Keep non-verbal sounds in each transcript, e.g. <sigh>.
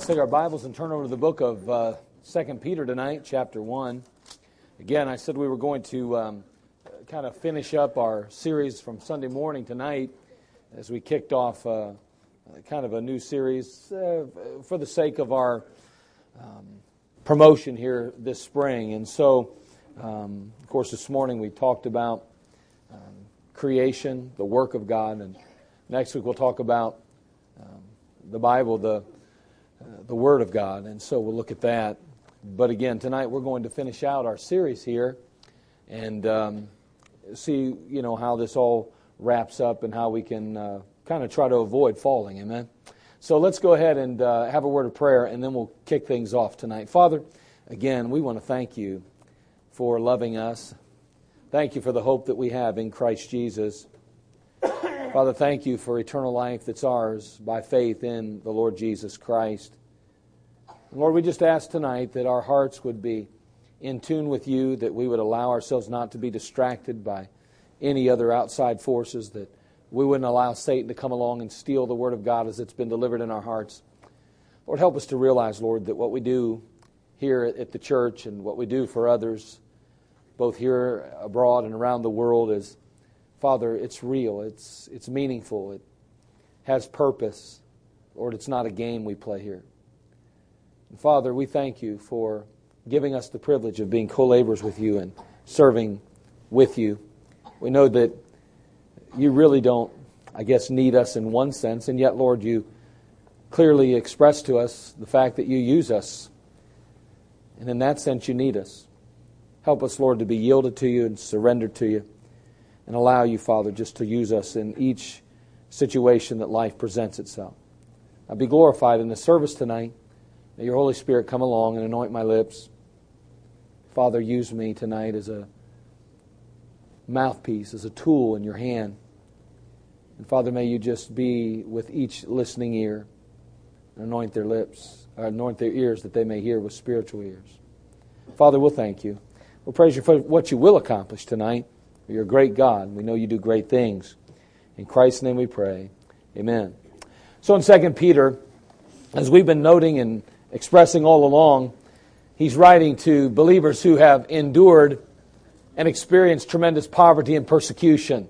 let's take our Bibles and turn over to the book of uh, Second Peter tonight, chapter one. Again, I said we were going to um, kind of finish up our series from Sunday morning tonight as we kicked off uh, kind of a new series uh, for the sake of our um, promotion here this spring. And so, um, of course, this morning we talked about um, creation, the work of God, and next week we'll talk about um, the Bible, the the Word of God, and so we'll look at that. But again, tonight we're going to finish out our series here, and um, see you know how this all wraps up and how we can uh, kind of try to avoid falling. Amen. So let's go ahead and uh, have a word of prayer, and then we'll kick things off tonight. Father, again, we want to thank you for loving us. Thank you for the hope that we have in Christ Jesus. Father, thank you for eternal life that's ours by faith in the Lord Jesus Christ. Lord, we just ask tonight that our hearts would be in tune with you, that we would allow ourselves not to be distracted by any other outside forces, that we wouldn't allow Satan to come along and steal the Word of God as it's been delivered in our hearts. Lord, help us to realize, Lord, that what we do here at the church and what we do for others, both here, abroad, and around the world, is, Father, it's real, it's, it's meaningful, it has purpose. Lord, it's not a game we play here. And Father, we thank you for giving us the privilege of being co laborers with you and serving with you. We know that you really don't, I guess, need us in one sense, and yet, Lord, you clearly express to us the fact that you use us. And in that sense, you need us. Help us, Lord, to be yielded to you and surrendered to you, and allow you, Father, just to use us in each situation that life presents itself. Now, be glorified in the service tonight. May your Holy Spirit come along and anoint my lips. Father, use me tonight as a mouthpiece, as a tool in your hand. And Father, may you just be with each listening ear and anoint their lips, or anoint their ears that they may hear with spiritual ears. Father, we'll thank you. We'll praise you for what you will accomplish tonight. You're a great God. We know you do great things. In Christ's name we pray. Amen. So in 2 Peter, as we've been noting and expressing all along, he's writing to believers who have endured and experienced tremendous poverty and persecution.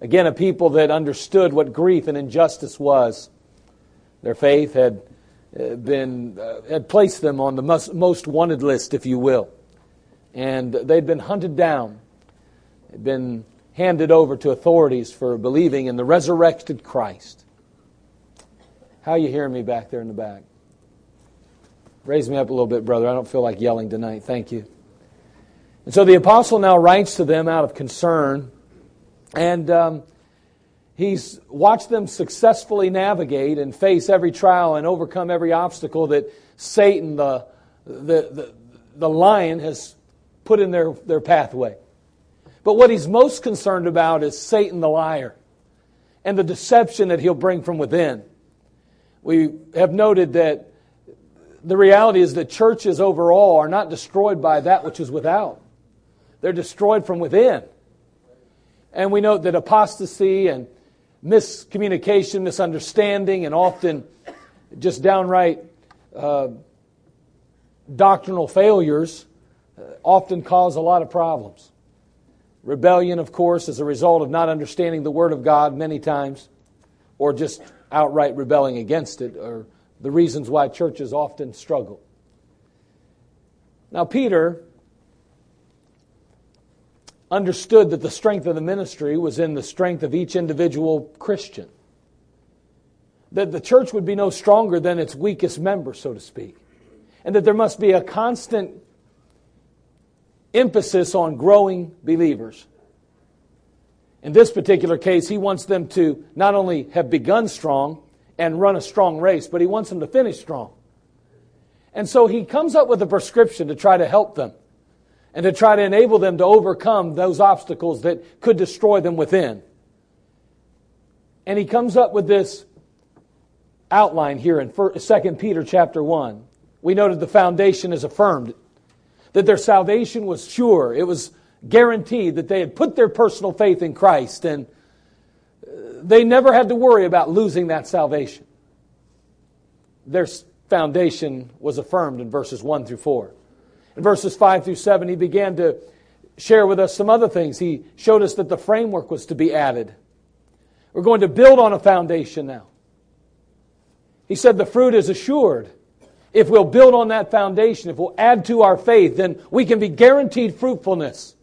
Again, a people that understood what grief and injustice was. Their faith had uh, been uh, had placed them on the most, most wanted list, if you will, and they'd been hunted down, been handed over to authorities for believing in the resurrected Christ. How you hearing me back there in the back? Raise me up a little bit, brother. I don't feel like yelling tonight. Thank you. And so the apostle now writes to them out of concern, and um, he's watched them successfully navigate and face every trial and overcome every obstacle that Satan, the, the, the, the lion, has put in their, their pathway. But what he's most concerned about is Satan the liar and the deception that he'll bring from within. We have noted that the reality is that churches overall are not destroyed by that which is without. They're destroyed from within. And we note that apostasy and miscommunication, misunderstanding, and often just downright uh, doctrinal failures uh, often cause a lot of problems. Rebellion, of course, is a result of not understanding the Word of God many times, or just outright rebelling against it, or the reasons why churches often struggle. Now, Peter understood that the strength of the ministry was in the strength of each individual Christian. That the church would be no stronger than its weakest member, so to speak. And that there must be a constant emphasis on growing believers. In this particular case, he wants them to not only have begun strong and run a strong race, but he wants them to finish strong. And so he comes up with a prescription to try to help them and to try to enable them to overcome those obstacles that could destroy them within. And he comes up with this outline here in 2 Peter chapter 1. we noted the foundation is affirmed, that their salvation was sure. It was guaranteed that they had put their personal faith in Christ and they never had to worry about losing that salvation. Their foundation was affirmed in verses 1 through 4. In verses 5 through 7, he began to share with us some other things. He showed us that the framework was to be added. We're going to build on a foundation now. He said the fruit is assured. If we'll build on that foundation, if we'll add to our faith, then we can be guaranteed fruitfulness.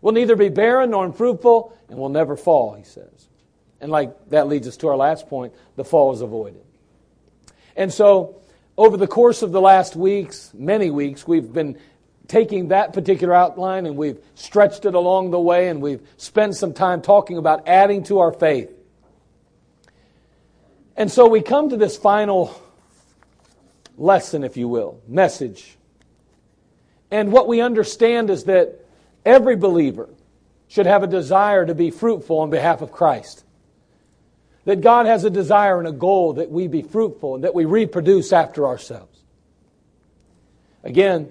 We'll neither be barren nor unfruitful, and we'll never fall, he says. And like that leads us to our last point the fall is avoided. And so, over the course of the last weeks, many weeks, we've been taking that particular outline and we've stretched it along the way and we've spent some time talking about adding to our faith. And so we come to this final lesson, if you will, message. And what we understand is that every believer should have a desire to be fruitful on behalf of Christ. That God has a desire and a goal that we be fruitful and that we reproduce after ourselves. Again,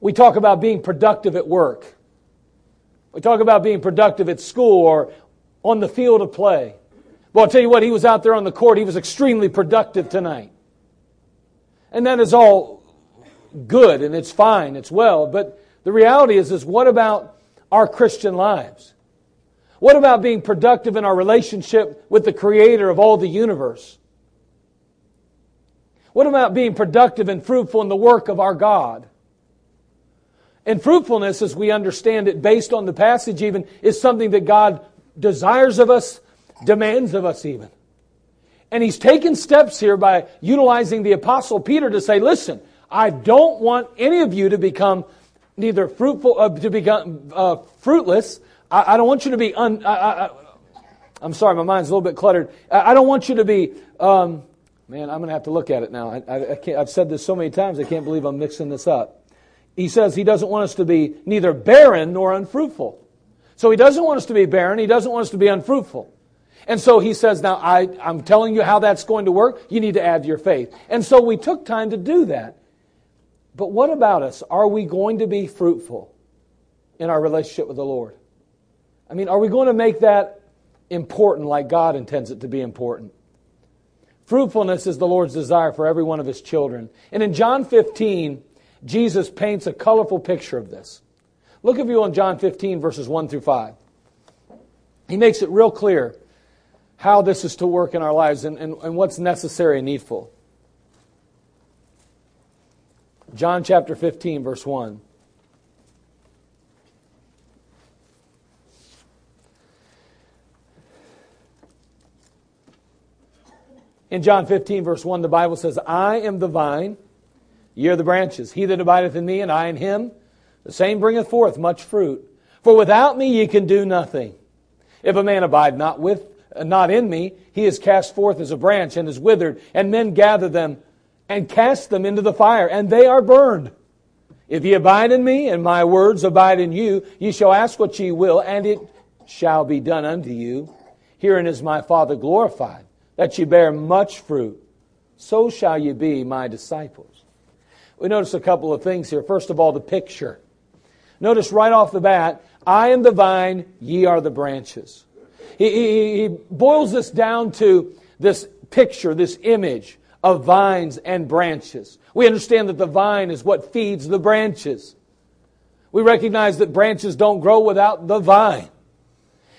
we talk about being productive at work. We talk about being productive at school or on the field of play. Well, I'll tell you what, he was out there on the court. He was extremely productive tonight. And that is all good and it's fine, it's well. But the reality is, is what about our Christian lives? What about being productive in our relationship with the creator of all the universe? What about being productive and fruitful in the work of our God? And fruitfulness, as we understand it, based on the passage even, is something that God desires of us demands of us even. And he's taken steps here by utilizing the apostle Peter to say, listen, I don't want any of you to become neither fruitful, uh, to become uh, fruitless. I, I, don't want you to be un, I, am sorry, my mind's a little bit cluttered. I, I don't want you to be, um, man, I'm going to have to look at it now. I, can't I've said this so many times, I can't believe I'm mixing this up. He says he doesn't want us to be neither barren nor unfruitful. So he doesn't want us to be barren. He doesn't want us to be unfruitful. And so he says, now I, I'm telling you how that's going to work. You need to add your faith. And so we took time to do that. But what about us? Are we going to be fruitful in our relationship with the Lord? I mean, are we going to make that important like God intends it to be important? Fruitfulness is the Lord's desire for every one of his children. And in John 15, Jesus paints a colorful picture of this. Look, if you in John 15, verses 1 through 5. He makes it real clear how this is to work in our lives and, and, and what's necessary and needful. John chapter 15, verse 1. In John 15, verse 1, the Bible says, I am the vine, ye are the branches. He that abideth in me, and I in him, the same bringeth forth much fruit. For without me ye can do nothing. If a man abide not with not in me, he is cast forth as a branch and is withered, and men gather them and cast them into the fire, and they are burned. If ye abide in me, and my words abide in you, ye shall ask what ye will, and it shall be done unto you. Herein is my Father glorified, that you bear much fruit. So shall you be my disciples. We notice a couple of things here. First of all, the picture. Notice right off the bat, I am the vine, ye are the branches. He, he, he boils this down to this picture, this image of vines and branches. We understand that the vine is what feeds the branches. We recognize that branches don't grow without the vine.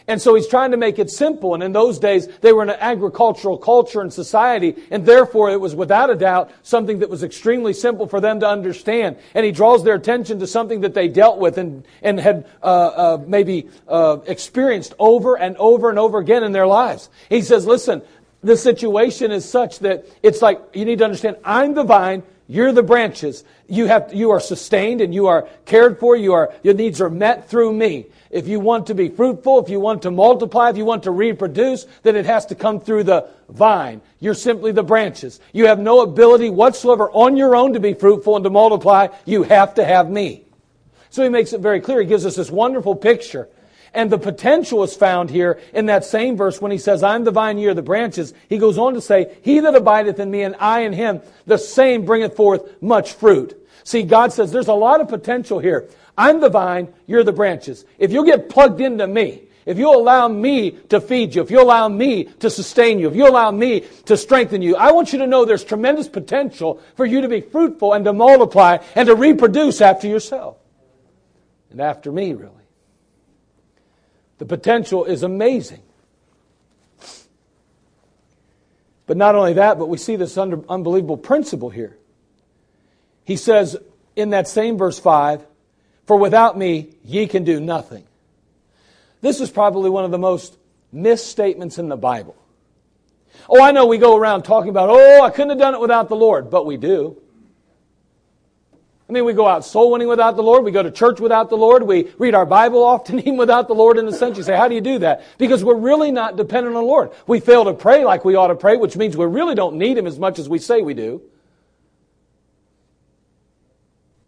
And so he's trying to make it simple. And in those days, they were in an agricultural culture and society. And therefore, it was without a doubt something that was extremely simple for them to understand. And he draws their attention to something that they dealt with and, and had uh, uh, maybe uh, experienced over and over and over again in their lives. He says, listen, the situation is such that it's like you need to understand I'm the vine, you're the branches. You have you are sustained and you are cared for. You are your needs are met through me. If you want to be fruitful, if you want to multiply, if you want to reproduce, then it has to come through the vine. You're simply the branches. You have no ability whatsoever on your own to be fruitful and to multiply. You have to have me. So he makes it very clear. He gives us this wonderful picture. And the potential is found here in that same verse when he says, I'm the vine, ye are the branches. He goes on to say, He that abideth in me and I in him, the same bringeth forth much fruit. See, God says there's a lot of potential here. I'm the vine, you're the branches. If you get plugged into me, if you allow me to feed you, if you allow me to sustain you, if you allow me to strengthen you, I want you to know there's tremendous potential for you to be fruitful and to multiply and to reproduce after yourself. And after me, really. The potential is amazing. But not only that, but we see this unbelievable principle here. He says in that same verse 5, For without me ye can do nothing. This is probably one of the most misstatements in the Bible. Oh, I know we go around talking about, oh, I couldn't have done it without the Lord, but we do. I mean, we go out soul winning without the Lord. We go to church without the Lord. We read our Bible often <laughs> even without the Lord in a sense. You say, how do you do that? Because we're really not dependent on the Lord. We fail to pray like we ought to pray, which means we really don't need Him as much as we say we do.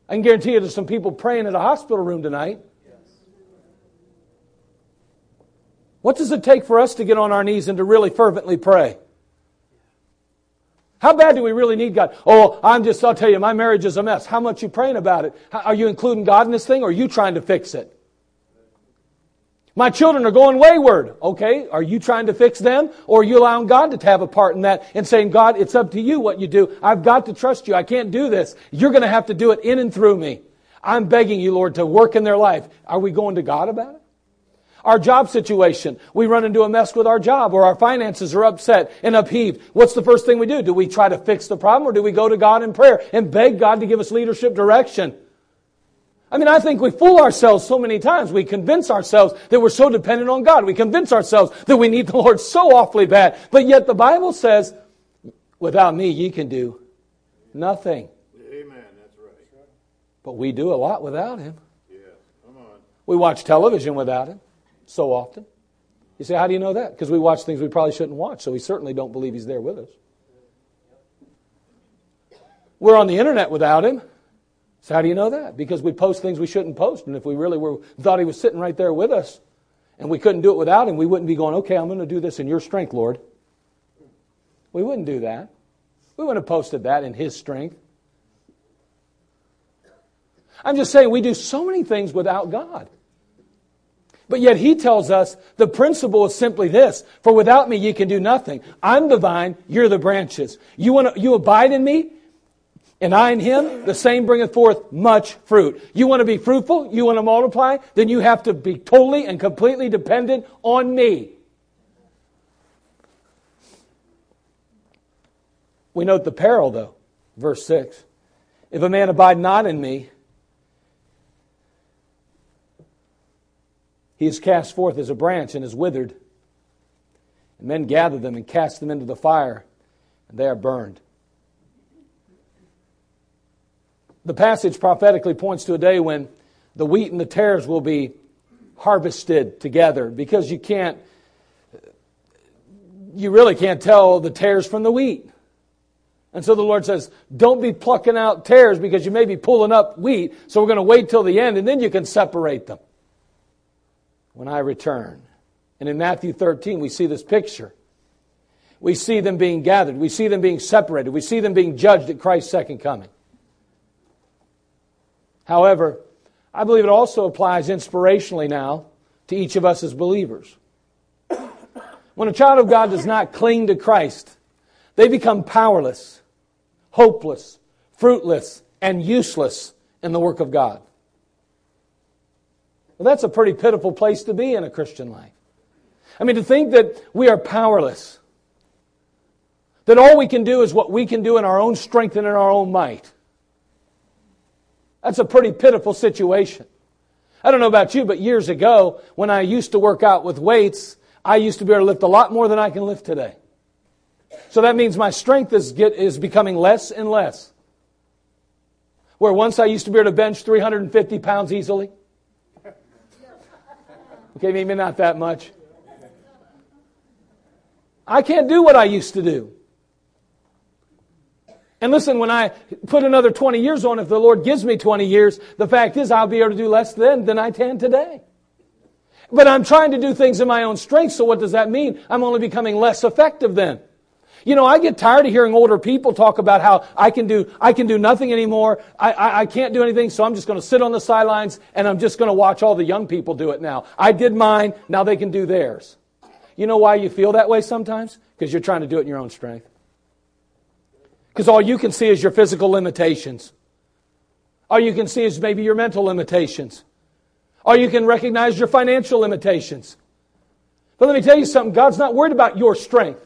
I can guarantee you there's some people praying in a hospital room tonight. What does it take for us to get on our knees and to really fervently pray? How bad do we really need God? Oh, I'm just, I'll tell you, my marriage is a mess. How much you praying about it? Are you including God in this thing or are you trying to fix it? My children are going wayward. Okay, are you trying to fix them or are you allowing God to have a part in that and saying, God, it's up to you what you do. I've got to trust you. I can't do this. You're going to have to do it in and through me. I'm begging you, Lord, to work in their life. Are we going to God about it? Our job situation. We run into a mess with our job or our finances are upset and upheaved. What's the first thing we do? Do we try to fix the problem or do we go to God in prayer and beg God to give us leadership direction? I mean, I think we fool ourselves so many times. We convince ourselves that we're so dependent on God. We convince ourselves that we need the Lord so awfully bad. But yet the Bible says, without me, ye can do nothing. Amen. That's right. But we do a lot without Him. Yes. Come on. We watch television without Him so often. You say, how do you know that? Because we watch things we probably shouldn't watch, so we certainly don't believe He's there with us. We're on the internet without Him. So how do you know that? Because we post things we shouldn't post. And if we really were, thought he was sitting right there with us and we couldn't do it without him, we wouldn't be going, okay, I'm going to do this in your strength, Lord. We wouldn't do that. We wouldn't have posted that in his strength. I'm just saying we do so many things without God. But yet he tells us the principle is simply this For without me ye can do nothing. I'm the vine, you're the branches. You, want you abide in me, and I in him, the same bringeth forth much fruit. You want to be fruitful? You want to multiply? Then you have to be totally and completely dependent on me. We note the peril, though. Verse 6. If a man abide not in me, he is cast forth as a branch and is withered. And men gather them and cast them into the fire, and they are burned. The passage prophetically points to a day when the wheat and the tares will be harvested together because you can't, you really can't tell the tares from the wheat. And so the Lord says, don't be plucking out tares because you may be pulling up wheat. So we're going to wait till the end and then you can separate them when I return. And in Matthew 13, we see this picture. We see them being gathered. We see them being separated. We see them being judged at Christ's second coming. However, I believe it also applies inspirationally now to each of us as believers. When a child of God does not cling to Christ, they become powerless, hopeless, fruitless, and useless in the work of God. Well, that's a pretty pitiful place to be in a Christian life. I mean, to think that we are powerless, that all we can do is what we can do in our own strength and in our own might. That's a pretty pitiful situation. I don't know about you, but years ago, when I used to work out with weights, I used to be able to lift a lot more than I can lift today. So that means my strength is, get, is becoming less and less. Where once I used to be able to bench 350 pounds easily. Okay, maybe not that much. I can't do what I used to do. And listen, when I put another 20 years on, if the Lord gives me 20 years, the fact is I'll be able to do less then than I can today. But I'm trying to do things in my own strength, so what does that mean? I'm only becoming less effective then. You know, I get tired of hearing older people talk about how I can do, I can do nothing anymore. I, I, I can't do anything, so I'm just going to sit on the sidelines and I'm just going to watch all the young people do it now. I did mine, now they can do theirs. You know why you feel that way sometimes? Because you're trying to do it in your own strength. Because all you can see is your physical limitations. All you can see is maybe your mental limitations. All you can recognize your financial limitations. But let me tell you something God's not worried about your strength.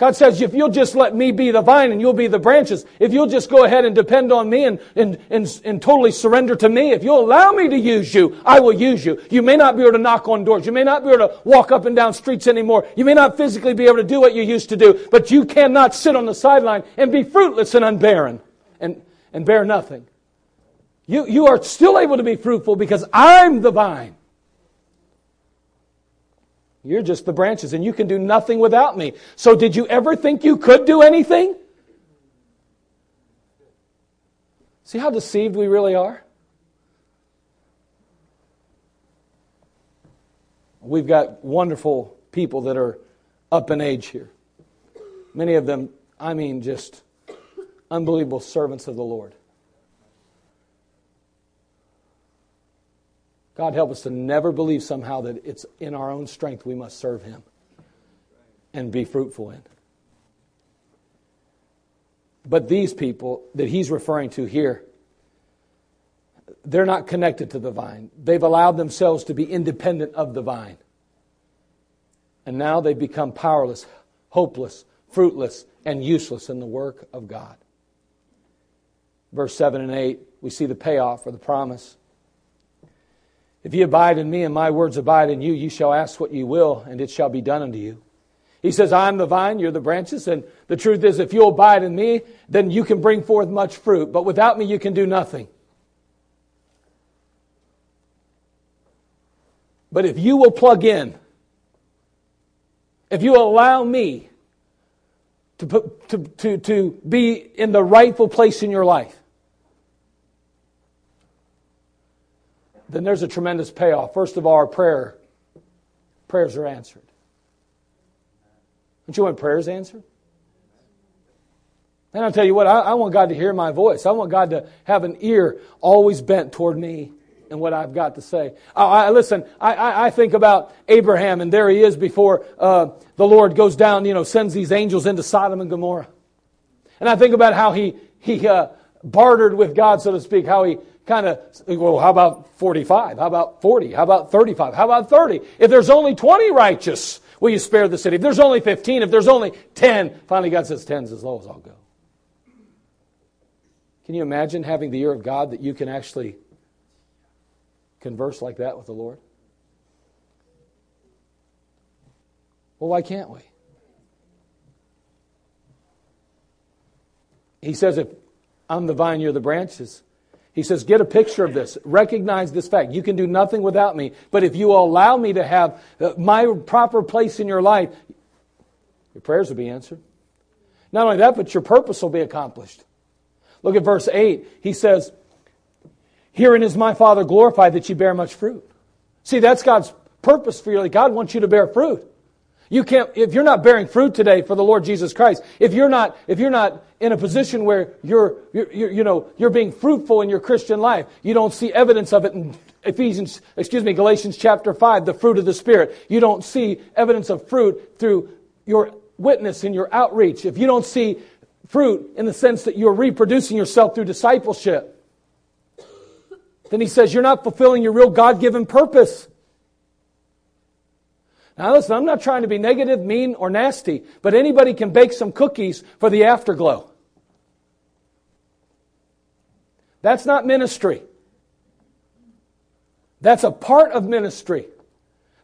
God says, if you'll just let me be the vine and you'll be the branches, if you'll just go ahead and depend on me and, and, and, and, totally surrender to me, if you'll allow me to use you, I will use you. You may not be able to knock on doors. You may not be able to walk up and down streets anymore. You may not physically be able to do what you used to do, but you cannot sit on the sideline and be fruitless and unbarren and, and bear nothing. You, you are still able to be fruitful because I'm the vine. You're just the branches, and you can do nothing without me. So, did you ever think you could do anything? See how deceived we really are? We've got wonderful people that are up in age here. Many of them, I mean, just unbelievable servants of the Lord. God help us to never believe somehow that it's in our own strength we must serve Him and be fruitful in. But these people that he's referring to here, they're not connected to the vine. They've allowed themselves to be independent of the vine. And now they've become powerless, hopeless, fruitless, and useless in the work of God. Verse 7 and 8, we see the payoff or the promise. If ye abide in me and my words abide in you, you shall ask what ye will, and it shall be done unto you. He says, I am the vine, you're the branches, and the truth is, if you abide in me, then you can bring forth much fruit, but without me, you can do nothing. But if you will plug in, if you allow me to, put, to, to, to be in the rightful place in your life, then there's a tremendous payoff. First of all, our prayer, prayers are answered. Don't you want prayers answered? And I'll tell you what, I, I, want God to hear my voice. I want God to have an ear always bent toward me and what I've got to say. I, I listen, I, I, think about Abraham, and there he is before uh, the Lord goes down, you know, sends these angels into Sodom and Gomorrah. And I think about how he, he uh, bartered with God, so to speak, how he kind of, well, how about 45? How about 40? How about 35? How about 30? If there's only 20 righteous, will you spare the city? If there's only 15, if there's only 10, finally God says 10's as low as I'll go. Can you imagine having the ear of God that you can actually converse like that with the Lord? Well, why can't we? He says, if I'm the vine, you're the branches. He says, get a picture of this. Recognize this fact. You can do nothing without me. But if you allow me to have uh, my proper place in your life, your prayers will be answered. Not only that, but your purpose will be accomplished. Look at verse 8. He says, Herein is my Father glorified that you bear much fruit. See, that's God's purpose for you. God wants you to bear fruit. You can't, if you're not bearing fruit today for the Lord Jesus Christ, if you're not, if you're not in a position where you're, you're, you're, you know, you're being fruitful in your Christian life, you don't see evidence of it in Ephesians, excuse me, Galatians chapter 5, the fruit of the Spirit. You don't see evidence of fruit through your witness and your outreach. If you don't see fruit in the sense that you're reproducing yourself through discipleship, then he says you're not fulfilling your real God given purpose. Now listen, I'm not trying to be negative, mean, or nasty, but anybody can bake some cookies for the afterglow. That's not ministry. That's a part of ministry.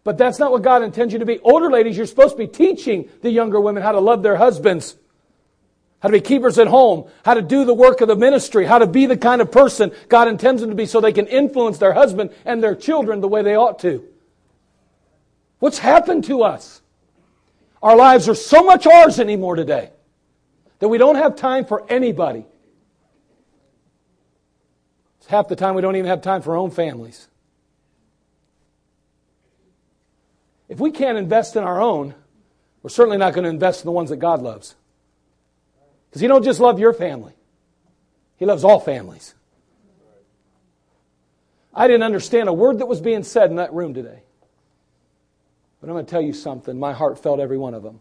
But that's not what God intends you to be. Older ladies, you're supposed to be teaching the younger women how to love their husbands, how to be keepers at home, how to do the work of the ministry, how to be the kind of person God intends them to be so they can influence their husband and their children the way they ought to. What's happened to us? Our lives are so much ours anymore today that we don't have time for anybody. Half the time we don't even have time for our own families. If we can't invest in our own, we're certainly not going to invest in the ones that God loves. Because He don't just love your family, He loves all families. I didn't understand a word that was being said in that room today. But I'm going to tell you something. My heart felt every one of them.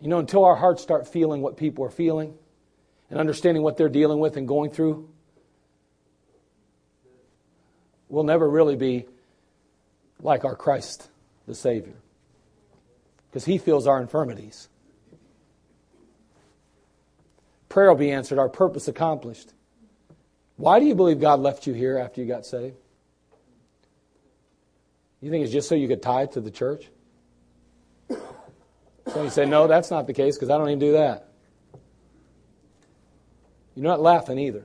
You know, until our hearts start feeling what people are feeling, and understanding what they're dealing with and going through, we'll never really be like our Christ, the Savior. Because He feels our infirmities. Prayer will be answered, our purpose accomplished. Why do you believe God left you here after you got saved? You think it's just so you could tithe to the church? <coughs> So you say, no, that's not the case because I don't even do that. You're not laughing either.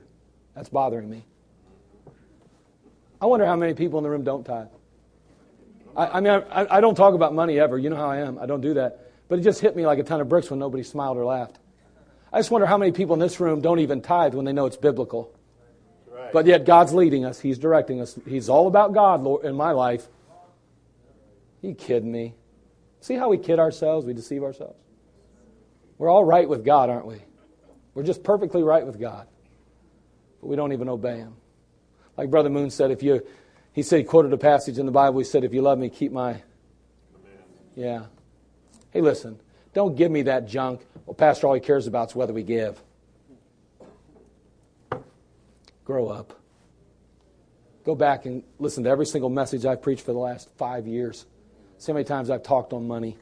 That's bothering me. I wonder how many people in the room don't tithe. I, I mean, I, I don't talk about money ever. You know how I am. I don't do that. But it just hit me like a ton of bricks when nobody smiled or laughed. I just wonder how many people in this room don't even tithe when they know it's biblical. Right. But yet God's leading us. He's directing us. He's all about God Lord, in my life. You kidding me? See how we kid ourselves? We deceive ourselves. We're all right with God, aren't we? We're just perfectly right with God. But we don't even obey Him. Like Brother Moon said, if you, he said, he quoted a passage in the Bible. He said, if you love me, keep my. Yeah. Hey, listen, don't give me that junk. Well, Pastor, all he cares about is whether we give. Grow up. Go back and listen to every single message I've preached for the last five years. See how many times I've talked on money.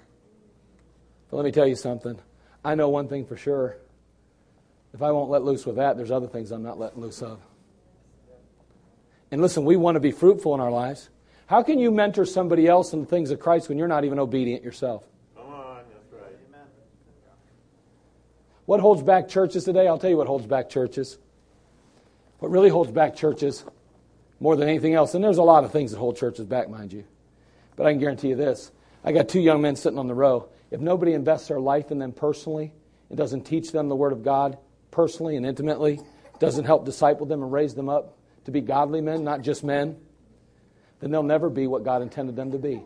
But let me tell you something. I know one thing for sure. If I won't let loose with that, there's other things I'm not letting loose of. And listen, we want to be fruitful in our lives. How can you mentor somebody else in the things of Christ when you're not even obedient yourself? Come on, that's right. Amen. What holds back churches today? I'll tell you what holds back churches. What really holds back churches more than anything else, and there's a lot of things that hold churches back, mind you. But I can guarantee you this I got two young men sitting on the row. If nobody invests their life in them personally, it doesn't teach them the Word of God personally and intimately, doesn't help disciple them and raise them up to be godly men, not just men, then they'll never be what God intended them to be.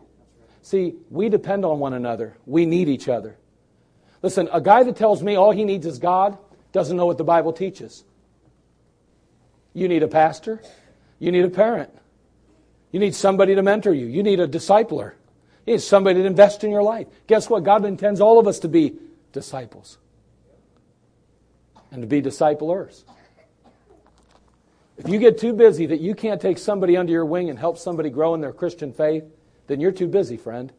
See, we depend on one another. We need each other. Listen, a guy that tells me all he needs is God doesn't know what the Bible teaches. You need a pastor. You need a parent. You need somebody to mentor you. You need a discipler. You need somebody to invest in your life. Guess what? God intends all of us to be disciples and to be disciplers. If you get too busy that you can't take somebody under your wing and help somebody grow in their Christian faith, then you're too busy, friend.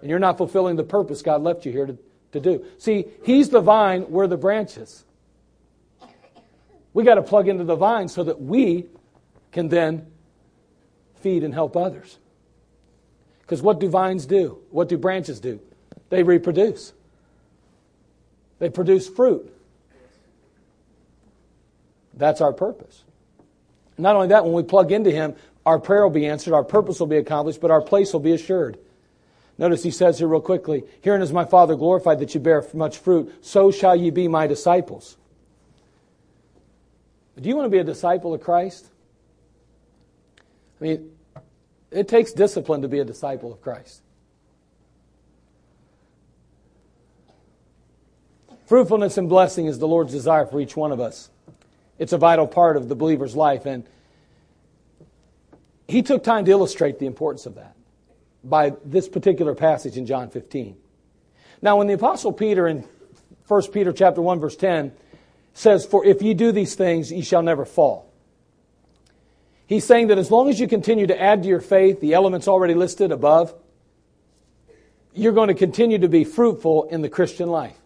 And you're not fulfilling the purpose God left you here to, to do. See, He's the vine, we're the branches. We got to plug into the vine so that we can then feed and help others. Because what do vines do? What do branches do? They reproduce, they produce fruit. That's our purpose. Not only that, when we plug into Him, our prayer will be answered, our purpose will be accomplished, but our place will be assured. Notice he says here real quickly, Herein is my Father glorified that you bear much fruit, so shall ye be my disciples. Do you want to be a disciple of Christ? I mean, it takes discipline to be a disciple of Christ. Fruitfulness and blessing is the Lord's desire for each one of us. It's a vital part of the believer's life, and he took time to illustrate the importance of that by this particular passage in John 15. Now, when the apostle Peter in 1 Peter chapter 1 verse 10 says, "For if ye do these things, ye shall never fall." He's saying that as long as you continue to add to your faith the elements already listed above, you're going to continue to be fruitful in the Christian life.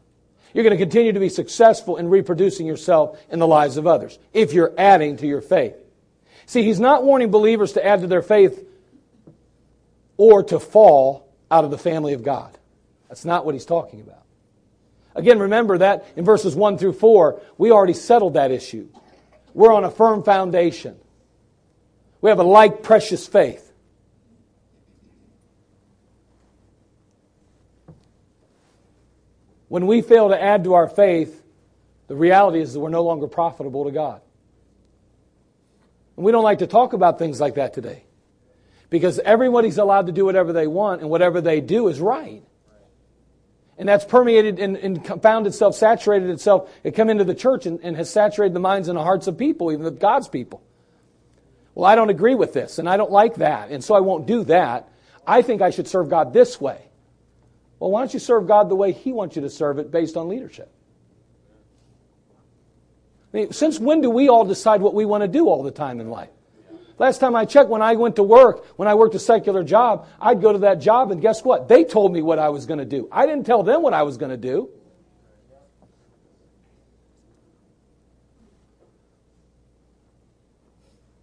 You're going to continue to be successful in reproducing yourself in the lives of others if you're adding to your faith. See, he's not warning believers to add to their faith or to fall out of the family of God. That's not what he's talking about. Again, remember that in verses 1 through 4, we already settled that issue. We're on a firm foundation. We have a like precious faith. When we fail to add to our faith, the reality is that we're no longer profitable to God. And we don't like to talk about things like that today. Because everybody's allowed to do whatever they want, and whatever they do is right. And that's permeated and, and found itself, saturated itself. It come into the church and, and has saturated the minds and the hearts of people, even of God's people. Well, I don't agree with this, and I don't like that, and so I won't do that. I think I should serve God this way. Well, why don't you serve God the way He wants you to serve it based on leadership? I mean, since when do we all decide what we want to do all the time in life? Last time I checked, when I went to work, when I worked a secular job, I'd go to that job, and guess what? They told me what I was going to do. I didn't tell them what I was going to do.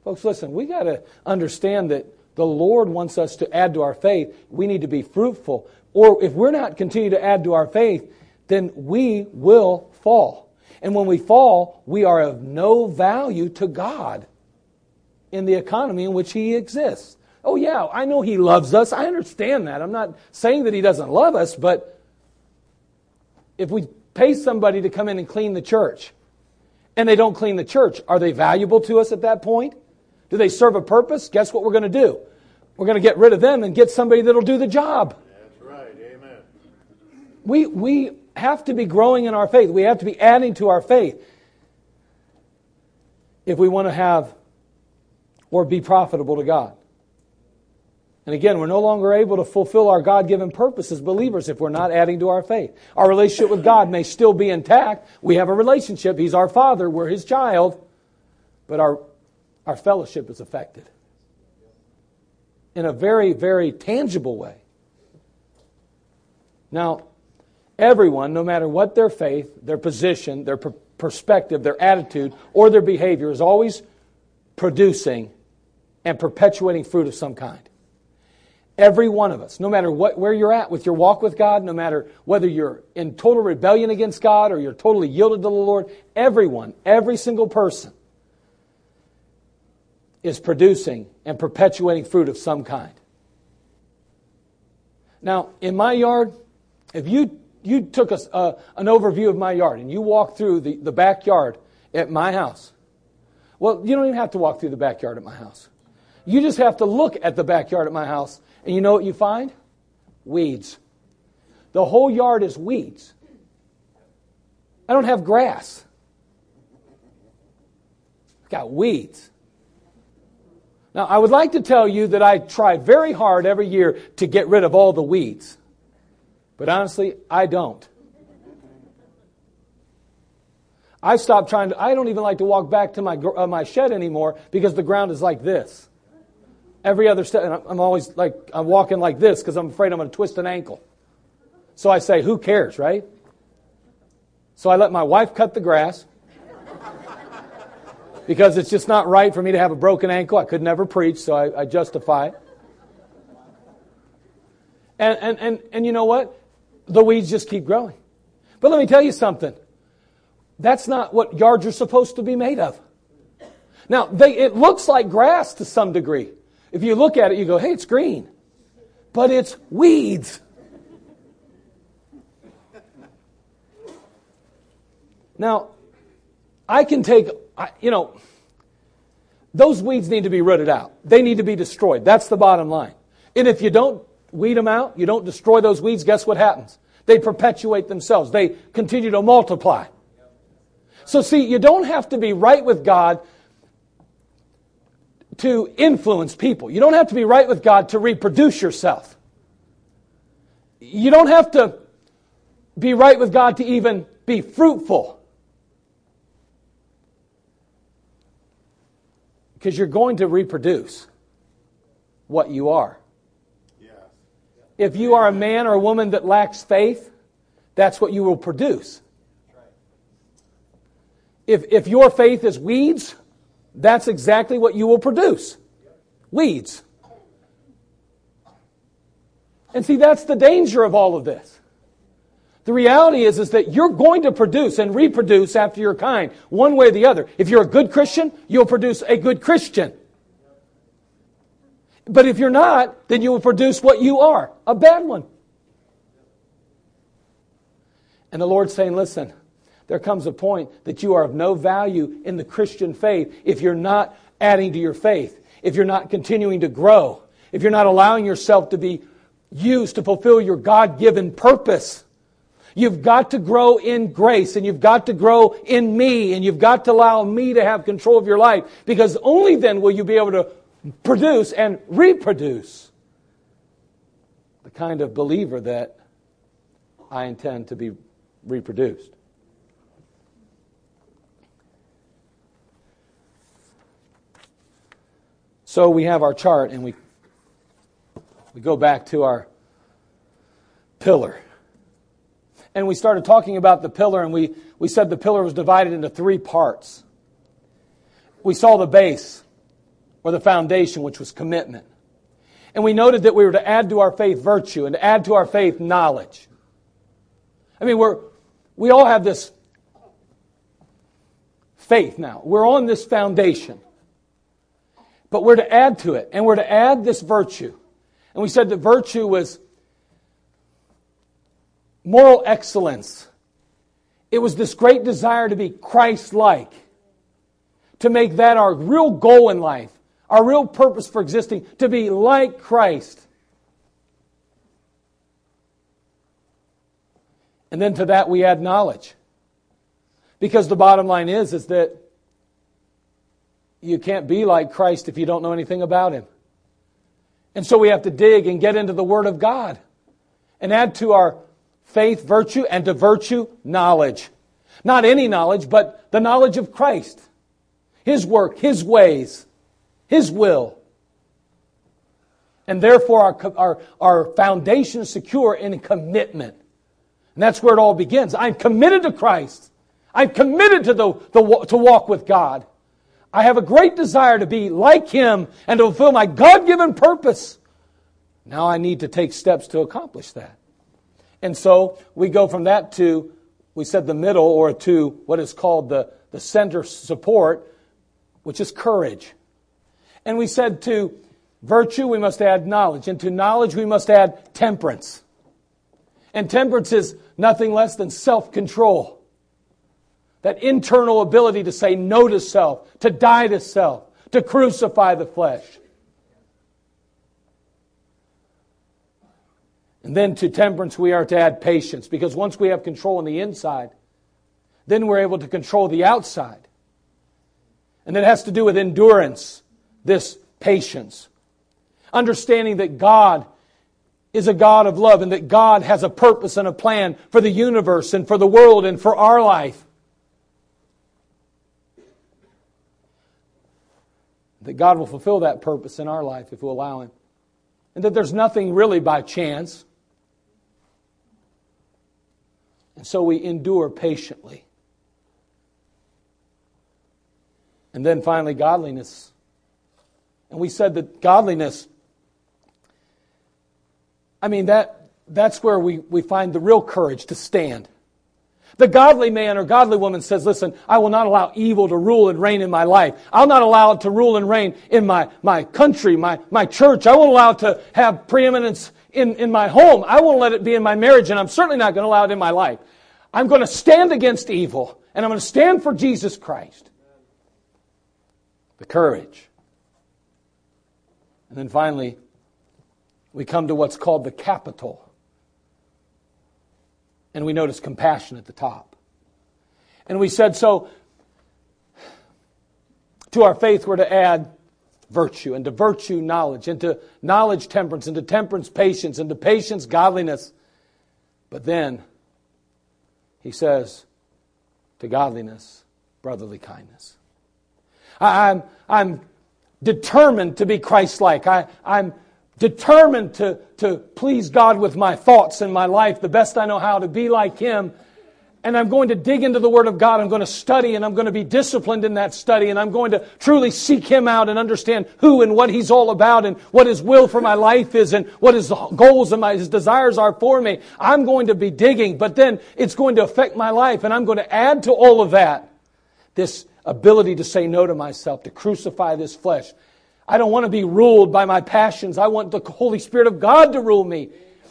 Folks, listen, we got to understand that the Lord wants us to add to our faith. We need to be fruitful. Or if we're not continue to add to our faith, then we will fall. And when we fall, we are of no value to God in the economy in which he exists. Oh, yeah, I know he loves us. I understand that. I'm not saying that he doesn't love us, but if we pay somebody to come in and clean the church and they don't clean the church, are they valuable to us at that point? Do they serve a purpose? Guess what we're going to do? We're going to get rid of them and get somebody that'll do the job. That's right. Amen. We, we have to be growing in our faith. We have to be adding to our faith if we want to have or be profitable to God. And again, we're no longer able to fulfill our God given purpose as believers if we're not adding to our faith. Our relationship with God may still be intact. We have a relationship. He's our Father. We're His child. But our, our fellowship is affected in a very, very tangible way. Now, everyone, no matter what their faith, their position, their per- perspective, their attitude, or their behavior, is always producing and perpetuating fruit of some kind. Every one of us, no matter what, where you're at with your walk with God, no matter whether you're in total rebellion against God or you're totally yielded to the Lord, everyone, every single person is producing and perpetuating fruit of some kind. Now, in my yard, if you, you took a, uh, an overview of my yard and you walked through the, the backyard at my house, well, you don't even have to walk through the backyard at my house. You just have to look at the backyard at my house, and you know what you find? Weeds. The whole yard is weeds. I don't have grass. I've got weeds. Now, I would like to tell you that I try very hard every year to get rid of all the weeds. But honestly, I don't. I've stopped trying to, I don't even like to walk back to my, uh, my shed anymore because the ground is like this. Every other step, and I'm always like, I'm walking like this because I'm afraid I'm going to twist an ankle. So I say, who cares, right? So I let my wife cut the grass because it's just not right for me to have a broken ankle. I could never preach, so I, I justify it. And, and, and, and you know what? The weeds just keep growing. But let me tell you something. That's not what yards are supposed to be made of. Now, they, it looks like grass to some degree. If you look at it, you go, hey, it's green. But it's weeds. Now, I can take, you know, those weeds need to be rooted out. They need to be destroyed. That's the bottom line. And if you don't weed them out, you don't destroy those weeds, guess what happens? They perpetuate themselves. They continue to multiply. So see, you don't have to be right with God to influence people. You don't have to be right with God to reproduce yourself. You don't have to be right with God to even be fruitful. Because you're going to reproduce what you are. If you are a man or a woman that lacks faith, that's what you will produce. If, if your faith is weeds, that's exactly what you will produce weeds. And see, that's the danger of all of this. The reality is, is that you're going to produce and reproduce after your kind, one way or the other. If you're a good Christian, you'll produce a good Christian. But if you're not, then you will produce what you are, a bad one. And the Lord's saying, listen, there comes a point that you are of no value in the Christian faith if you're not adding to your faith, if you're not continuing to grow, if you're not allowing yourself to be used to fulfill your God given purpose. You've got to grow in grace and you've got to grow in me and you've got to allow me to have control of your life because only then will you be able to produce and reproduce the kind of believer that I intend to be reproduced. So we have our chart and we, we go back to our pillar. And we started talking about the pillar, and we, we said the pillar was divided into three parts. We saw the base, or the foundation, which was commitment. And we noted that we were to add to our faith virtue and to add to our faith knowledge. I mean, we're, we all have this faith now. We're on this foundation. But we're to add to it, and we're to add this virtue. And we said that virtue was moral excellence. It was this great desire to be Christ like, to make that our real goal in life, our real purpose for existing, to be like Christ. And then to that we add knowledge. Because the bottom line is, is that you can't be like Christ if you don't know anything about Him. And so we have to dig and get into the Word of God and add to our faith virtue and to virtue knowledge. Not any knowledge, but the knowledge of Christ, His work, His ways, His will. And therefore, our, our, our foundation is secure in commitment. And that's where it all begins. I'm committed to Christ. I'm committed to, the, the, to walk with God. I have a great desire to be like Him and to fulfill my God given purpose. Now I need to take steps to accomplish that. And so we go from that to, we said the middle, or to what is called the, the center support, which is courage. And we said to virtue, we must add knowledge. And to knowledge, we must add temperance. And temperance is nothing less than self control. That internal ability to say no to self, to die to self, to crucify the flesh. And then to temperance, we are to add patience, because once we have control on the inside, then we're able to control the outside. And it has to do with endurance, this patience. Understanding that God is a God of love and that God has a purpose and a plan for the universe and for the world and for our life. that God will fulfill that purpose in our life if we'll allow Him. And that there's nothing really by chance. And so we endure patiently. And then finally, godliness. And we said that godliness, I mean, that, that's where we, we find the real courage to stand. The godly man or godly woman says, listen, I will not allow evil to rule and reign in my life. I'll not allow it to rule and reign in my, my country, my, my church. I won't allow it to have preeminence in, in my home. I won't let it be in my marriage, and I'm certainly not going to allow it in my life. I'm going to stand against evil, and I'm going to stand for Jesus Christ. The courage. And then finally, we come to what's called the capital and we notice compassion at the top. And we said, so to our faith, we're to add virtue, and to virtue, knowledge, and to knowledge, temperance, and to temperance, patience, and to patience, godliness. But then, he says, to godliness, brotherly kindness. I, am I'm, I'm determined to be Christ like. I'm determined to, to please God with my thoughts and my life the best I know how to be like Him. And I'm going to dig into the Word of God. I'm going to study and I'm going to be disciplined in that study. And I'm going to truly seek Him out and understand who and what He's all about and what His will for my life is and what His goals and my, His desires are for me. I'm going to be digging, but then it's going to affect my life. And I'm going to add to all of that this ability to say no to myself, to crucify this flesh, I don't want to be ruled by my passions. I want the Holy Spirit of God to rule me.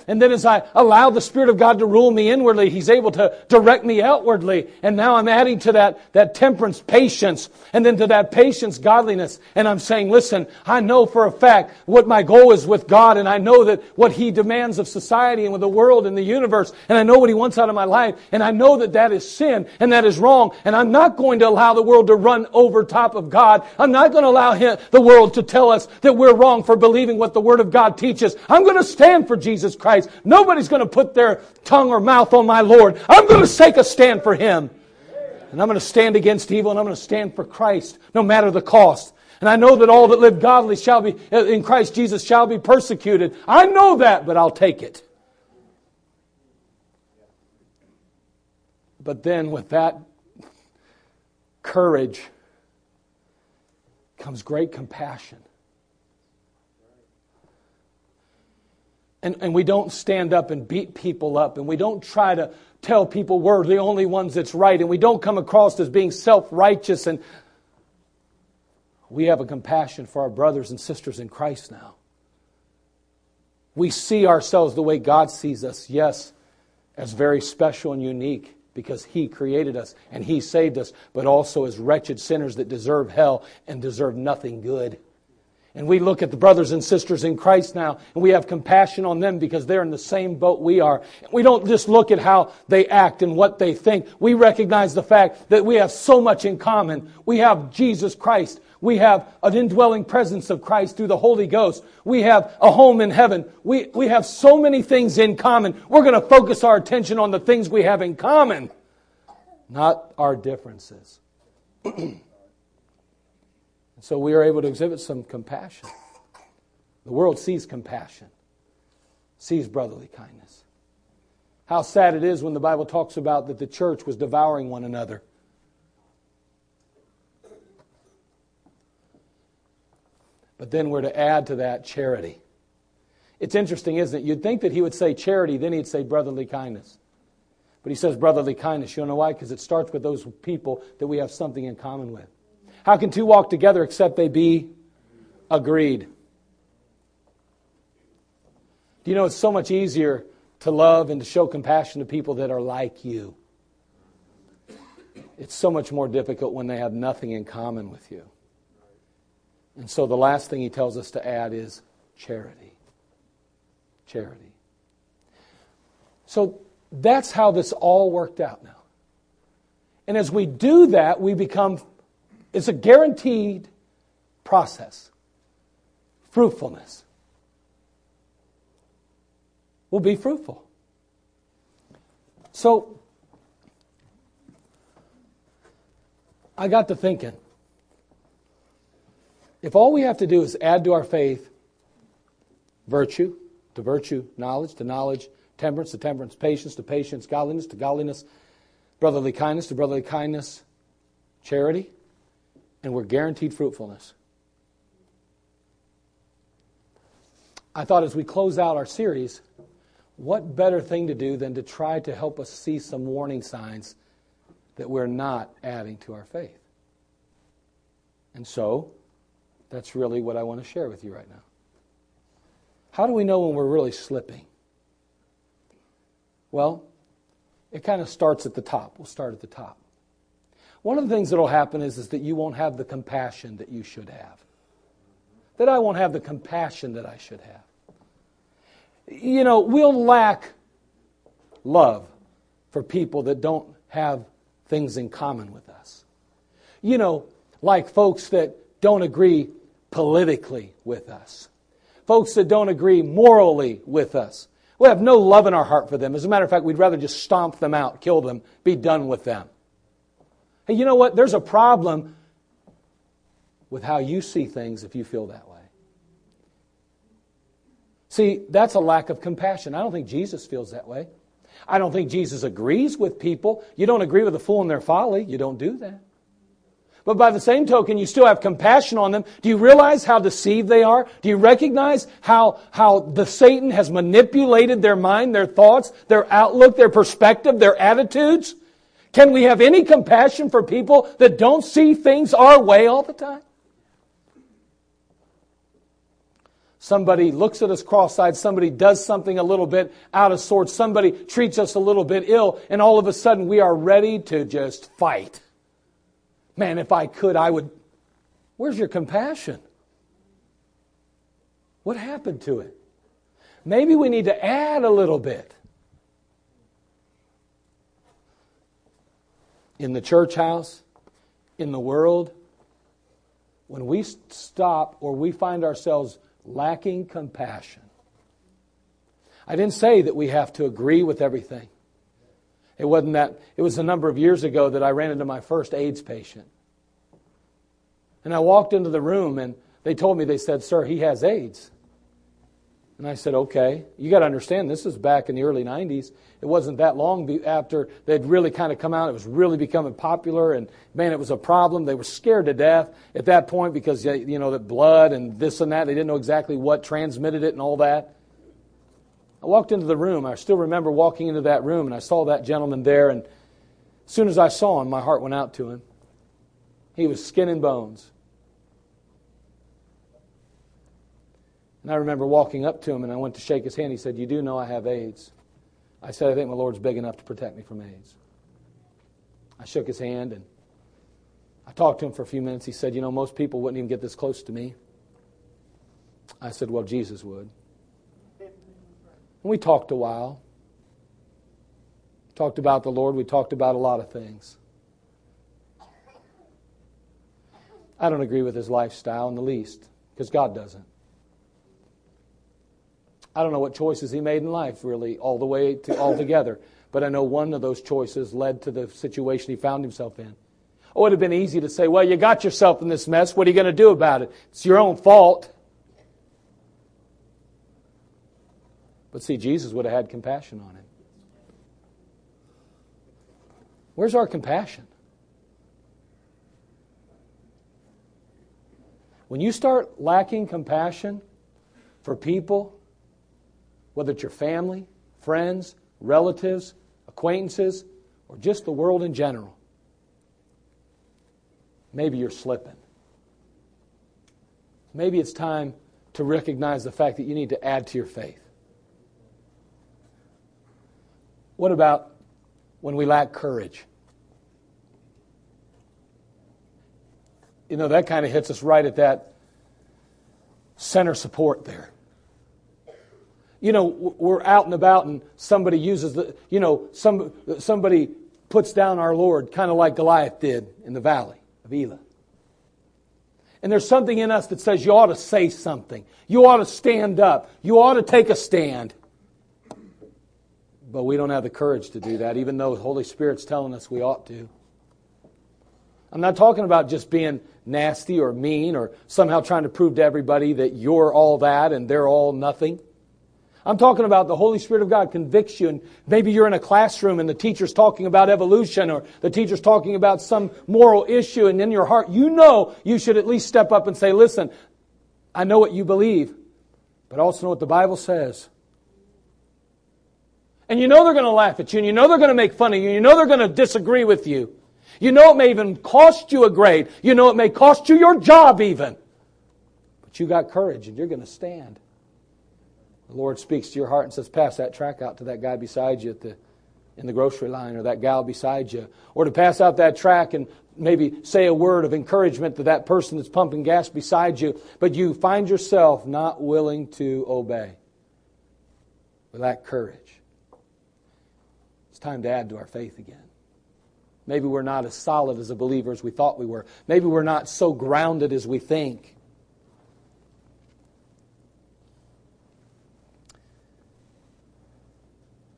And then as I allow the Spirit of God to rule me inwardly, He's able to direct me outwardly. And now I'm adding to that, that temperance, patience, and then to that patience, godliness. And I'm saying, listen, I know for a fact what my goal is with God, and I know that what He demands of society and with the world and the universe, and I know what He wants out of my life, and I know that that is sin and that is wrong, and I'm not going to allow the world to run over top of God. I'm not going to allow him, the world to tell us that we're wrong for believing what the Word of God teaches. I'm going to stand for Jesus Christ. Nobody's going to put their tongue or mouth on my Lord. I'm going to take a stand for Him. And I'm going to stand against evil and I'm going to stand for Christ, no matter the cost. And I know that all that live godly shall be, in Christ Jesus shall be persecuted. I know that, but I'll take it. But then with that courage comes great compassion. And, and we don't stand up and beat people up, and we don't try to tell people we're the only ones that's right, and we don't come across as being self righteous. And we have a compassion for our brothers and sisters in Christ now. We see ourselves the way God sees us, yes, as very special and unique because He created us and He saved us, but also as wretched sinners that deserve hell and deserve nothing good. And we look at the brothers and sisters in Christ now, and we have compassion on them because they're in the same boat we are. We don't just look at how they act and what they think. We recognize the fact that we have so much in common. We have Jesus Christ. We have an indwelling presence of Christ through the Holy Ghost. We have a home in heaven. We, we have so many things in common. We're going to focus our attention on the things we have in common, not our differences. <clears throat> So we are able to exhibit some compassion. The world sees compassion, sees brotherly kindness. How sad it is when the Bible talks about that the church was devouring one another. But then we're to add to that charity. It's interesting, isn't it? You'd think that he would say charity, then he'd say brotherly kindness. But he says brotherly kindness. You know why? Because it starts with those people that we have something in common with. How can two walk together except they be agreed? Do you know it's so much easier to love and to show compassion to people that are like you? It's so much more difficult when they have nothing in common with you. And so the last thing he tells us to add is charity. Charity. So that's how this all worked out now. And as we do that, we become it's a guaranteed process. Fruitfulness. Will be fruitful. So, I got to thinking if all we have to do is add to our faith virtue, to virtue, knowledge, to knowledge, temperance, to temperance, patience, to patience, godliness, to godliness, brotherly kindness, to brotherly kindness, charity, and we're guaranteed fruitfulness. I thought as we close out our series, what better thing to do than to try to help us see some warning signs that we're not adding to our faith? And so, that's really what I want to share with you right now. How do we know when we're really slipping? Well, it kind of starts at the top. We'll start at the top. One of the things that will happen is, is that you won't have the compassion that you should have. That I won't have the compassion that I should have. You know, we'll lack love for people that don't have things in common with us. You know, like folks that don't agree politically with us, folks that don't agree morally with us. We have no love in our heart for them. As a matter of fact, we'd rather just stomp them out, kill them, be done with them. Hey, you know what? There's a problem with how you see things if you feel that way. See, that's a lack of compassion. I don't think Jesus feels that way. I don't think Jesus agrees with people. You don't agree with a fool in their folly. You don't do that. But by the same token, you still have compassion on them. Do you realize how deceived they are? Do you recognize how, how the Satan has manipulated their mind, their thoughts, their outlook, their perspective, their attitudes? Can we have any compassion for people that don't see things our way all the time? Somebody looks at us cross eyed, somebody does something a little bit out of sorts, somebody treats us a little bit ill, and all of a sudden we are ready to just fight. Man, if I could, I would. Where's your compassion? What happened to it? Maybe we need to add a little bit. In the church house, in the world, when we stop or we find ourselves lacking compassion. I didn't say that we have to agree with everything. It wasn't that, it was a number of years ago that I ran into my first AIDS patient. And I walked into the room and they told me, they said, Sir, he has AIDS. And I said, okay. You got to understand, this is back in the early 90s. It wasn't that long after they'd really kind of come out. It was really becoming popular, and man, it was a problem. They were scared to death at that point because, you know, that blood and this and that. They didn't know exactly what transmitted it and all that. I walked into the room. I still remember walking into that room, and I saw that gentleman there, and as soon as I saw him, my heart went out to him. He was skin and bones. And I remember walking up to him and I went to shake his hand. He said, You do know I have AIDS. I said, I think my Lord's big enough to protect me from AIDS. I shook his hand and I talked to him for a few minutes. He said, You know, most people wouldn't even get this close to me. I said, Well, Jesus would. And we talked a while. Talked about the Lord. We talked about a lot of things. I don't agree with his lifestyle in the least because God doesn't. I don't know what choices he made in life, really, all the way to altogether. But I know one of those choices led to the situation he found himself in. Oh, it would have been easy to say, well, you got yourself in this mess. What are you going to do about it? It's your own fault. But see, Jesus would have had compassion on him. Where's our compassion? When you start lacking compassion for people, whether it's your family, friends, relatives, acquaintances, or just the world in general. Maybe you're slipping. Maybe it's time to recognize the fact that you need to add to your faith. What about when we lack courage? You know, that kind of hits us right at that center support there you know, we're out and about and somebody uses the, you know, some, somebody puts down our Lord, kind of like Goliath did in the valley of Elah. And there's something in us that says you ought to say something. You ought to stand up. You ought to take a stand. But we don't have the courage to do that, even though the Holy Spirit's telling us we ought to. I'm not talking about just being nasty or mean or somehow trying to prove to everybody that you're all that and they're all nothing. I'm talking about the Holy Spirit of God convicts you, and maybe you're in a classroom and the teacher's talking about evolution or the teacher's talking about some moral issue, and in your heart, you know you should at least step up and say, Listen, I know what you believe, but I also know what the Bible says. And you know they're going to laugh at you, and you know they're going to make fun of you, and you know they're going to disagree with you. You know it may even cost you a grade. You know it may cost you your job, even. But you got courage, and you're going to stand. The Lord speaks to your heart and says, Pass that track out to that guy beside you at the, in the grocery line or that gal beside you. Or to pass out that track and maybe say a word of encouragement to that person that's pumping gas beside you, but you find yourself not willing to obey. With that courage. It's time to add to our faith again. Maybe we're not as solid as a believer as we thought we were. Maybe we're not so grounded as we think.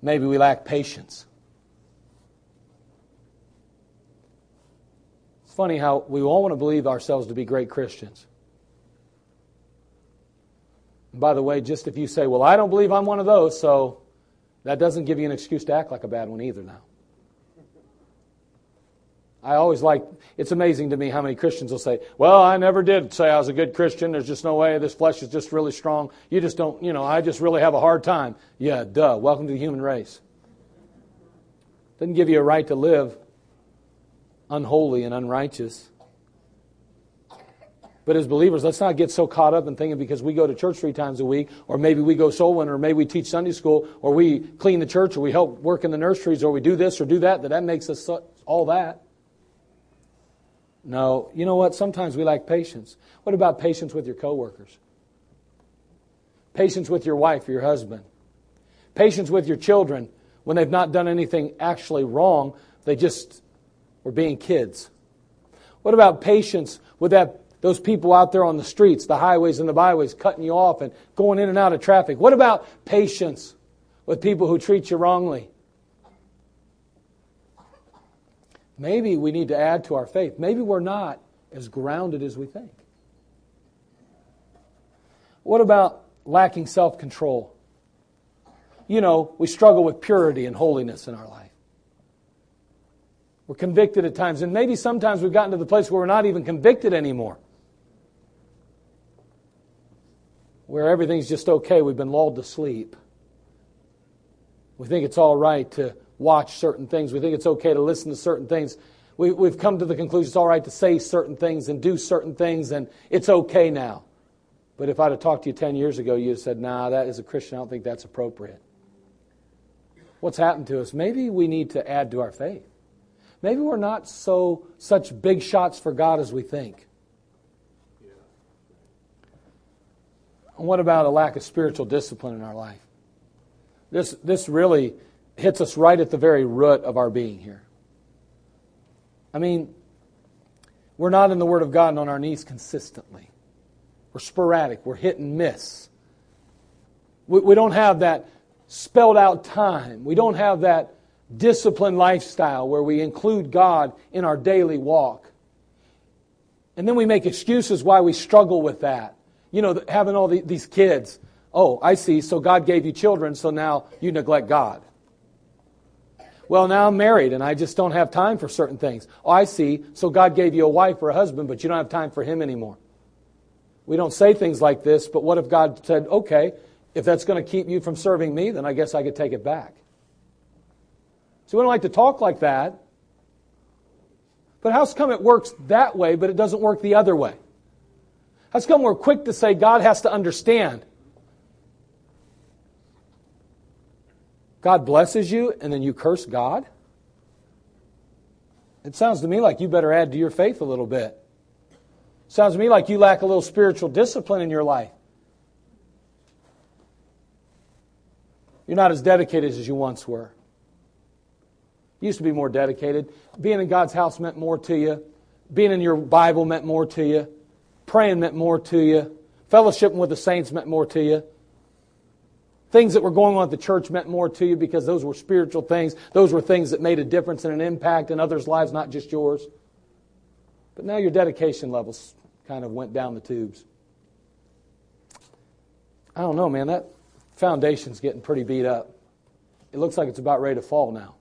Maybe we lack patience. It's funny how we all want to believe ourselves to be great Christians. And by the way, just if you say, well, I don't believe I'm one of those, so that doesn't give you an excuse to act like a bad one either now. I always like, it's amazing to me how many Christians will say, Well, I never did say I was a good Christian. There's just no way. This flesh is just really strong. You just don't, you know, I just really have a hard time. Yeah, duh. Welcome to the human race. Doesn't give you a right to live unholy and unrighteous. But as believers, let's not get so caught up in thinking because we go to church three times a week, or maybe we go soul or maybe we teach Sunday school, or we clean the church, or we help work in the nurseries, or we do this or do that, that that makes us all that. No, you know what? Sometimes we lack patience. What about patience with your coworkers? Patience with your wife or your husband? Patience with your children when they've not done anything actually wrong, they just were being kids. What about patience with that those people out there on the streets, the highways and the byways, cutting you off and going in and out of traffic? What about patience with people who treat you wrongly? Maybe we need to add to our faith. Maybe we're not as grounded as we think. What about lacking self control? You know, we struggle with purity and holiness in our life. We're convicted at times, and maybe sometimes we've gotten to the place where we're not even convicted anymore. where everything's just okay. We've been lulled to sleep. We think it's all right to watch certain things. We think it's okay to listen to certain things. We, have come to the conclusion it's all right to say certain things and do certain things, and it's okay now. But if I'd have talked to you 10 years ago, you'd have said, nah, that is a Christian, I don't think that's appropriate. What's happened to us? Maybe we need to add to our faith. Maybe we're not so such big shots for God as we think. what about a lack of spiritual discipline in our life? This, this really hits us right at the very root of our being here. I mean, we're not in the Word of God and on our knees consistently. We're sporadic, we're hit and miss. We, we don't have that spelled out time. We don't have that disciplined lifestyle where we include God in our daily walk. And then we make excuses why we struggle with that you know, having all the, these kids. Oh, I see. So God gave you children, so now you neglect God. Well, now I'm married and I just don't have time for certain things. Oh, I see. So God gave you a wife or a husband, but you don't have time for him anymore. We don't say things like this, but what if God said, okay, if that's going to keep you from serving me, then I guess I could take it back. So we don't like to talk like that. But how's come it works that way, but it doesn't work the other way? How come we're quick to say God has to understand? God blesses you and then you curse God? It sounds to me like you better add to your faith a little bit. Sounds to me like you lack a little spiritual discipline in your life. You're not as dedicated as you once were. You used to be more dedicated. Being in God's house meant more to you. Being in your Bible meant more to you. Praying meant more to you. Fellowshipping with the saints meant more to you. Things that were going on at the church meant more to you because those were spiritual things. Those were things that made a difference and an impact in others' lives, not just yours. But now your dedication levels kind of went down the tubes. I don't know, man. That foundation's getting pretty beat up. It looks like it's about ready to fall now.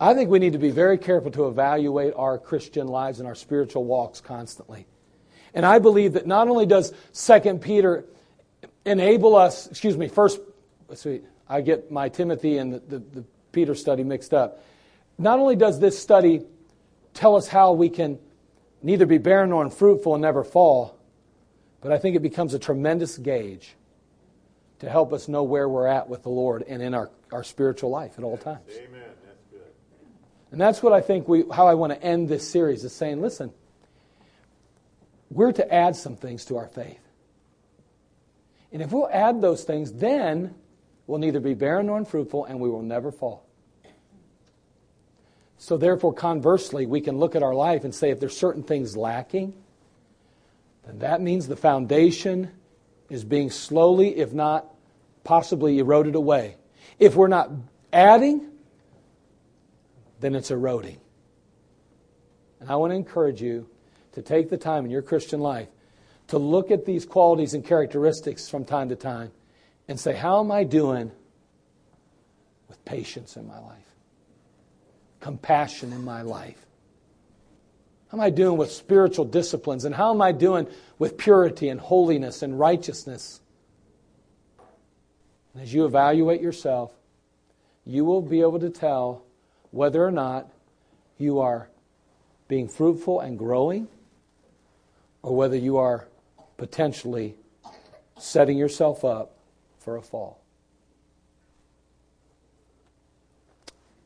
I think we need to be very careful to evaluate our Christian lives and our spiritual walks constantly. And I believe that not only does 2 Peter enable us, excuse me, first, see, I get my Timothy and the, the, the Peter study mixed up. Not only does this study tell us how we can neither be barren nor unfruitful and never fall, but I think it becomes a tremendous gauge to help us know where we're at with the Lord and in our, our spiritual life at all times. Amen. And that's what I think we, how I want to end this series is saying, listen, we're to add some things to our faith. And if we'll add those things, then we'll neither be barren nor unfruitful, and we will never fall. So, therefore, conversely, we can look at our life and say if there's certain things lacking, then that means the foundation is being slowly, if not possibly, eroded away. If we're not adding, then it's eroding. And I want to encourage you to take the time in your Christian life to look at these qualities and characteristics from time to time and say, How am I doing with patience in my life? Compassion in my life? How am I doing with spiritual disciplines? And how am I doing with purity and holiness and righteousness? And as you evaluate yourself, you will be able to tell whether or not you are being fruitful and growing, or whether you are potentially setting yourself up for a fall.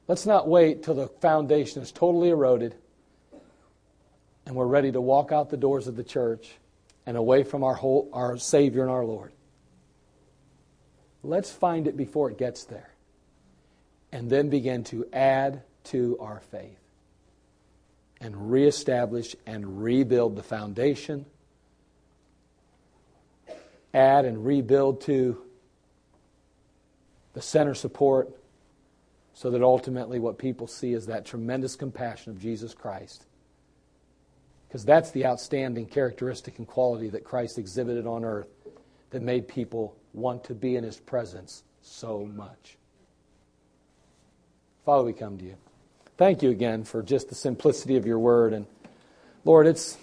Let's not wait till the foundation is totally eroded and we're ready to walk out the doors of the church and away from our, whole, our Savior and our Lord. Let's find it before it gets there and then begin to add to our faith and reestablish and rebuild the foundation, add and rebuild to the center support so that ultimately what people see is that tremendous compassion of Jesus Christ. Because that's the outstanding characteristic and quality that Christ exhibited on earth that made people want to be in his presence so much. Father, we come to you. Thank you again for just the simplicity of your word. And Lord, it's